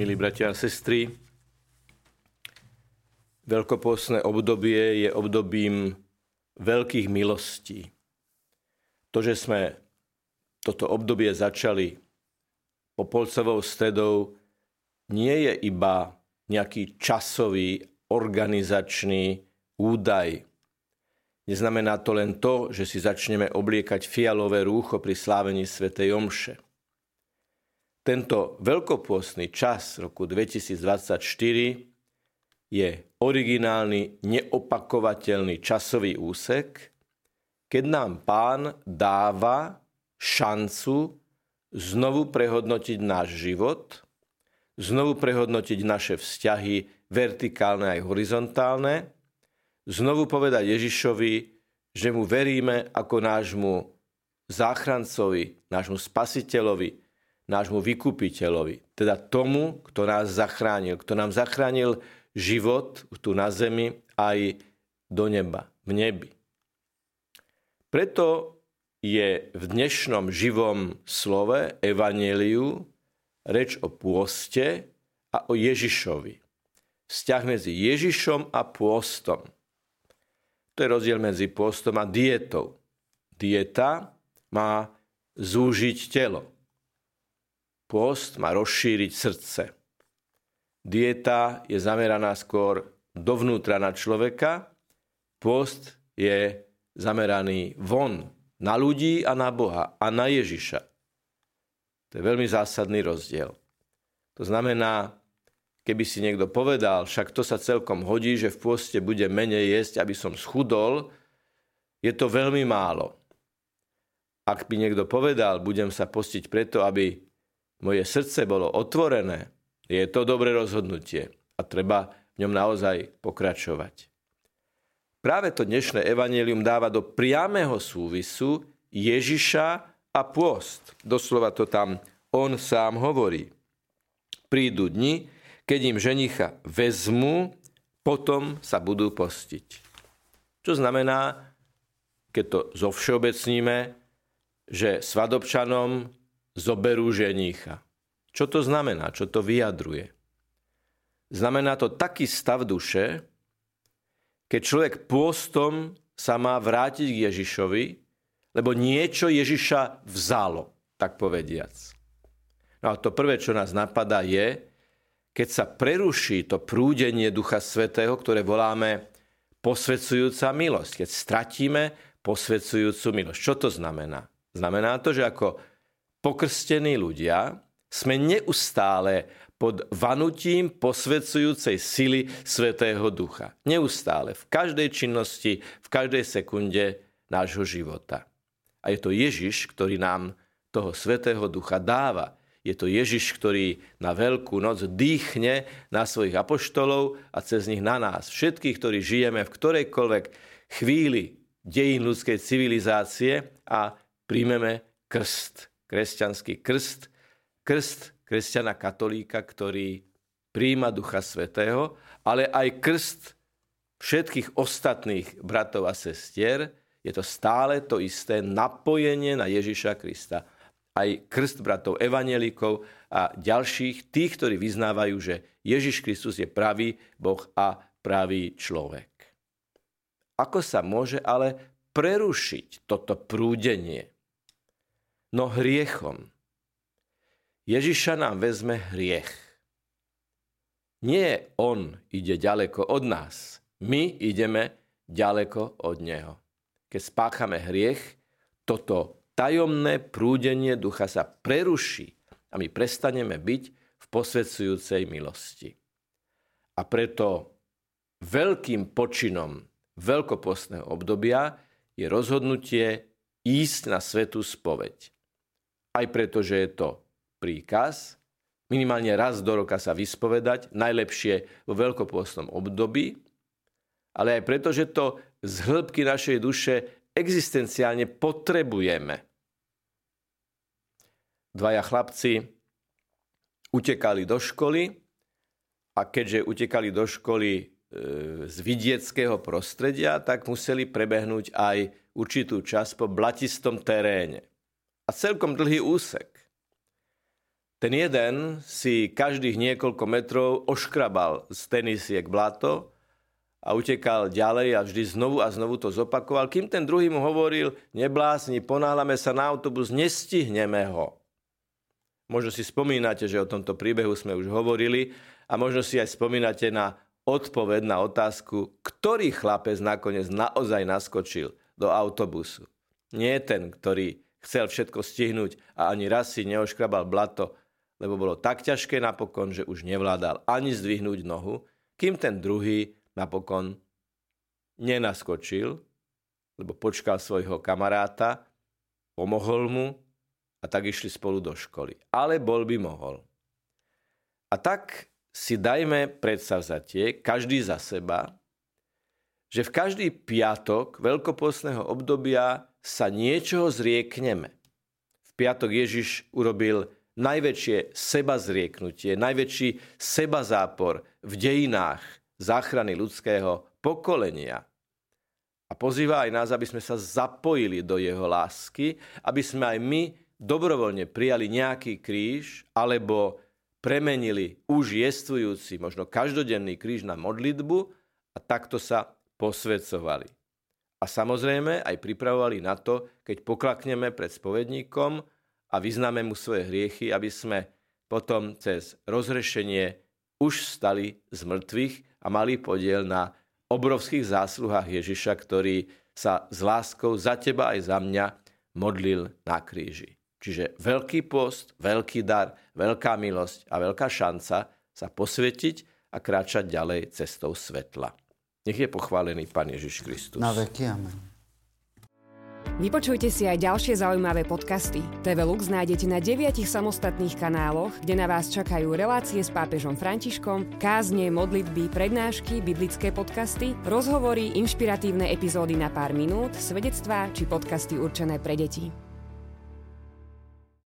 Milí bratia a sestry, veľkopôstne obdobie je obdobím veľkých milostí. To, že sme toto obdobie začali popolcovou stredou, nie je iba nejaký časový, organizačný údaj. Neznamená to len to, že si začneme obliekať fialové rúcho pri slávení svätej Omše tento veľkopôstny čas roku 2024 je originálny, neopakovateľný časový úsek, keď nám pán dáva šancu znovu prehodnotiť náš život, znovu prehodnotiť naše vzťahy vertikálne aj horizontálne, znovu povedať Ježišovi, že mu veríme ako nášmu záchrancovi, nášmu spasiteľovi, nášmu vykupiteľovi, teda tomu, kto nás zachránil, kto nám zachránil život tu na zemi aj do neba, v nebi. Preto je v dnešnom živom slove Evangeliu reč o pôste a o Ježišovi. Vzťah medzi Ježišom a pôstom. To je rozdiel medzi pôstom a dietou. Dieta má zúžiť telo. Pôst má rozšíriť srdce. Dieta je zameraná skôr dovnútra na človeka, pôst je zameraný von, na ľudí a na Boha a na Ježiša. To je veľmi zásadný rozdiel. To znamená, keby si niekto povedal, však to sa celkom hodí, že v pôste bude menej jesť, aby som schudol, je to veľmi málo. Ak by niekto povedal, budem sa postiť preto, aby moje srdce bolo otvorené, je to dobré rozhodnutie a treba v ňom naozaj pokračovať. Práve to dnešné evanelium dáva do priamého súvisu Ježiša a pôst. Doslova to tam on sám hovorí. Prídu dni, keď im ženicha vezmu, potom sa budú postiť. Čo znamená, keď to zovšeobecníme, že svadobčanom zoberú ženícha. Čo to znamená? Čo to vyjadruje? Znamená to taký stav duše, keď človek pôstom sa má vrátiť k Ježišovi, lebo niečo Ježiša vzalo, tak povediac. No a to prvé, čo nás napadá, je, keď sa preruší to prúdenie Ducha Svetého, ktoré voláme posvedzujúca milosť. Keď stratíme posvedzujúcu milosť. Čo to znamená? Znamená to, že ako pokrstení ľudia sme neustále pod vanutím posvedcujúcej sily Svetého Ducha. Neustále, v každej činnosti, v každej sekunde nášho života. A je to Ježiš, ktorý nám toho Svetého Ducha dáva. Je to Ježiš, ktorý na Veľkú noc dýchne na svojich apoštolov a cez nich na nás. Všetkých, ktorí žijeme v ktorejkoľvek chvíli dejín ľudskej civilizácie a príjmeme krst kresťanský krst, krst kresťana katolíka, ktorý príjima Ducha Svetého, ale aj krst všetkých ostatných bratov a sestier, je to stále to isté napojenie na Ježiša Krista. Aj krst bratov evanelikov a ďalších, tých, ktorí vyznávajú, že Ježiš Kristus je pravý Boh a pravý človek. Ako sa môže ale prerušiť toto prúdenie? No hriechom. Ježiša nám vezme hriech. Nie on ide ďaleko od nás, my ideme ďaleko od neho. Keď spáchame hriech, toto tajomné prúdenie ducha sa preruší a my prestaneme byť v posvedcujúcej milosti. A preto veľkým počinom veľkopostného obdobia je rozhodnutie ísť na svetú spoveď aj preto, že je to príkaz, minimálne raz do roka sa vyspovedať, najlepšie vo veľkopôstnom období, ale aj preto, že to z hĺbky našej duše existenciálne potrebujeme. Dvaja chlapci utekali do školy a keďže utekali do školy e, z vidieckého prostredia, tak museli prebehnúť aj určitú časť po blatistom teréne a celkom dlhý úsek. Ten jeden si každých niekoľko metrov oškrabal z tenisiek blato a utekal ďalej a vždy znovu a znovu to zopakoval, kým ten druhý mu hovoril, neblázni, ponáhľame sa na autobus, nestihneme ho. Možno si spomínate, že o tomto príbehu sme už hovorili a možno si aj spomínate na odpoveď na otázku, ktorý chlapec nakoniec naozaj naskočil do autobusu. Nie ten, ktorý chcel všetko stihnúť a ani raz si neoškrabal blato, lebo bolo tak ťažké napokon, že už nevládal ani zdvihnúť nohu, kým ten druhý napokon nenaskočil, lebo počkal svojho kamaráta, pomohol mu a tak išli spolu do školy. Ale bol by mohol. A tak si dajme predsavzatie, každý za seba, že v každý piatok veľkopostného obdobia sa niečoho zriekneme. V piatok Ježiš urobil najväčšie seba zrieknutie, najväčší seba zápor v dejinách záchrany ľudského pokolenia. A pozýva aj nás, aby sme sa zapojili do jeho lásky, aby sme aj my dobrovoľne prijali nejaký kríž alebo premenili už jestvujúci, možno každodenný kríž na modlitbu a takto sa posvedcovali. A samozrejme aj pripravovali na to, keď poklakneme pred spovedníkom, a vyznáme mu svoje hriechy, aby sme potom cez rozrešenie už stali z mŕtvych a mali podiel na obrovských zásluhách Ježiša, ktorý sa s láskou za teba aj za mňa modlil na kríži. Čiže veľký post, veľký dar, veľká milosť a veľká šanca sa posvetiť a kráčať ďalej cestou svetla. Nech je pochválený Pán Ježiš Kristus. Na veky, amen. Vypočujte si aj ďalšie zaujímavé podcasty. TV Lux nájdete na deviatich samostatných kanáloch, kde na vás čakajú relácie s pápežom Františkom, kázne, modlitby, prednášky, biblické podcasty, rozhovory, inšpiratívne epizódy na pár minút, svedectvá či podcasty určené pre deti.